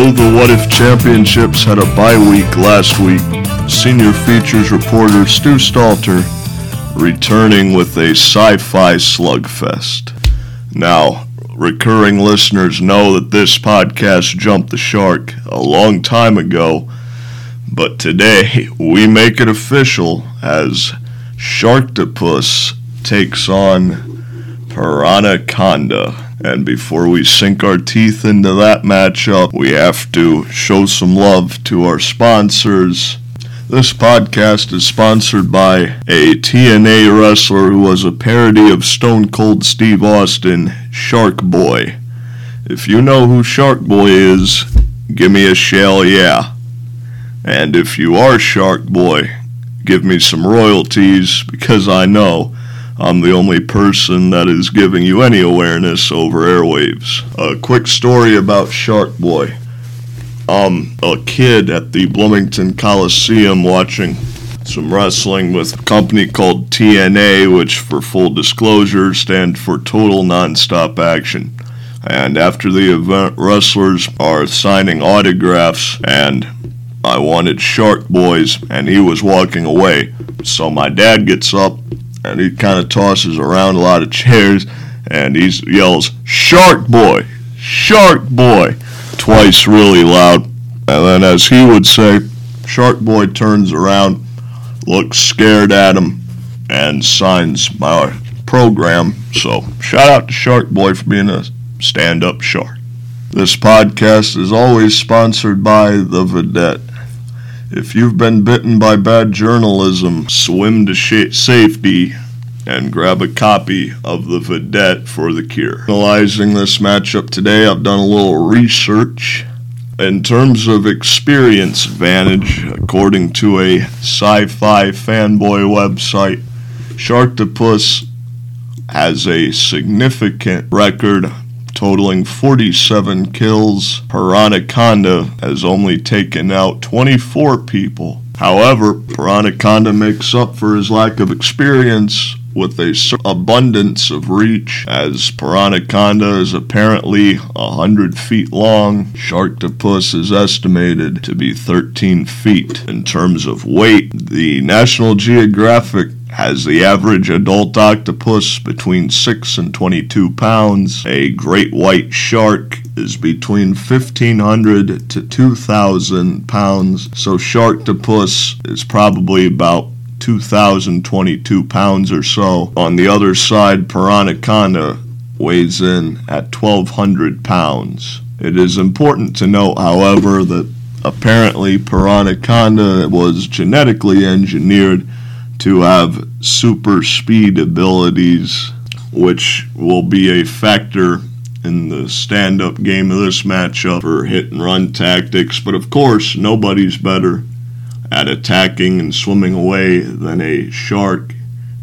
know the What If Championships had a bye week last week, senior features reporter Stu Stalter returning with a sci fi slugfest. Now, recurring listeners know that this podcast jumped the shark a long time ago, but today we make it official as Sharktopus takes on Piranhaconda. And before we sink our teeth into that matchup, we have to show some love to our sponsors. This podcast is sponsored by a TNA wrestler who was a parody of Stone Cold Steve Austin, Shark Boy. If you know who Shark Boy is, give me a shell yeah. And if you are Shark Boy, give me some royalties because I know I'm the only person that is giving you any awareness over airwaves. A quick story about Shark Boy. I'm a kid at the Bloomington Coliseum watching some wrestling with a company called TNA, which, for full disclosure, stands for Total Nonstop Action. And after the event, wrestlers are signing autographs, and I wanted Shark Boys, and he was walking away. So my dad gets up and he kind of tosses around a lot of chairs and he yells, Shark Boy! Shark Boy! twice really loud. And then, as he would say, Shark Boy turns around, looks scared at him, and signs my program. So, shout out to Shark Boy for being a stand up shark. This podcast is always sponsored by The Vidette. If you've been bitten by bad journalism, swim to sh- safety and grab a copy of The Vidette for the cure. Analyzing this matchup today, I've done a little research. In terms of experience advantage, according to a sci fi fanboy website, Sharktopus has a significant record totaling 47 kills. Piranhaconda has only taken out 24 people. However, Piranhaconda makes up for his lack of experience with a abundance of reach, as Piranhaconda is apparently 100 feet long. Sharktopus is estimated to be 13 feet. In terms of weight, the National Geographic has the average adult octopus between 6 and 22 pounds. A great white shark is between 1500 to 2000 pounds. So Sharktopus is probably about 2,022 pounds or so. On the other side, Piranhaconda weighs in at 1,200 pounds. It is important to note, however, that apparently Piranhaconda was genetically engineered to have super speed abilities, which will be a factor in the stand up game of this matchup for hit and run tactics. But of course, nobody's better at attacking and swimming away than a shark,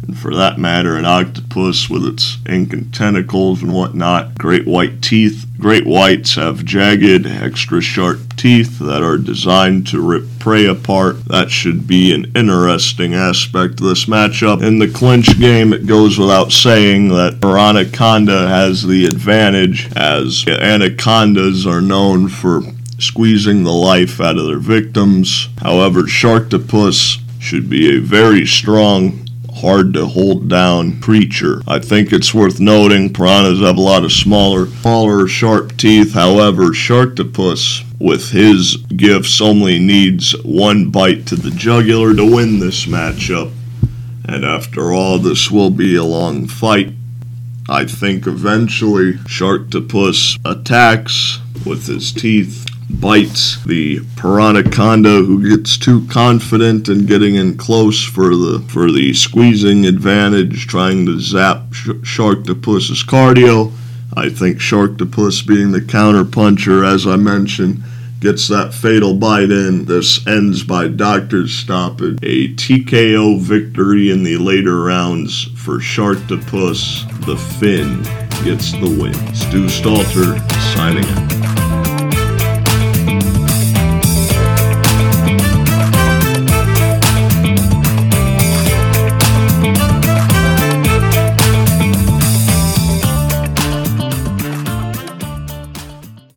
and for that matter, an octopus with its ink and tentacles and whatnot. Great white teeth. Great whites have jagged, extra sharp teeth that are designed to rip prey apart. That should be an interesting aspect of this matchup. In the clinch game, it goes without saying that Anaconda has the advantage, as anacondas are known for squeezing the life out of their victims. However, Sharktopus should be a very strong, hard to hold down creature. I think it's worth noting piranhas have a lot of smaller, smaller, sharp teeth. However, Sharktopus, with his gifts, only needs one bite to the jugular to win this matchup. And after all, this will be a long fight. I think eventually Sharktopus attacks with his teeth bites the piranhaconda who gets too confident in getting in close for the for the squeezing advantage trying to zap Sh- sharktopus's cardio. I think sharktopus being the counterpuncher as i mentioned gets that fatal bite in. This ends by doctor's stoppage. A tko victory in the later rounds for sharktopus. The fin gets the win. Stu stalter signing out